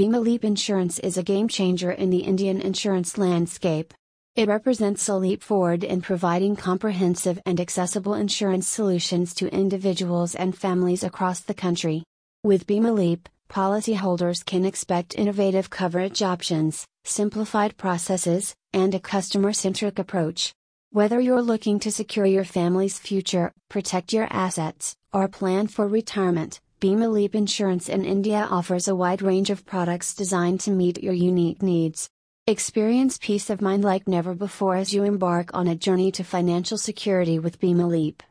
Bima Leap Insurance is a game changer in the Indian insurance landscape. It represents a leap forward in providing comprehensive and accessible insurance solutions to individuals and families across the country. With Bima Leap, policyholders can expect innovative coverage options, simplified processes, and a customer centric approach. Whether you're looking to secure your family's future, protect your assets, or plan for retirement, Bima Leap Insurance in India offers a wide range of products designed to meet your unique needs. Experience peace of mind like never before as you embark on a journey to financial security with Bima Leap.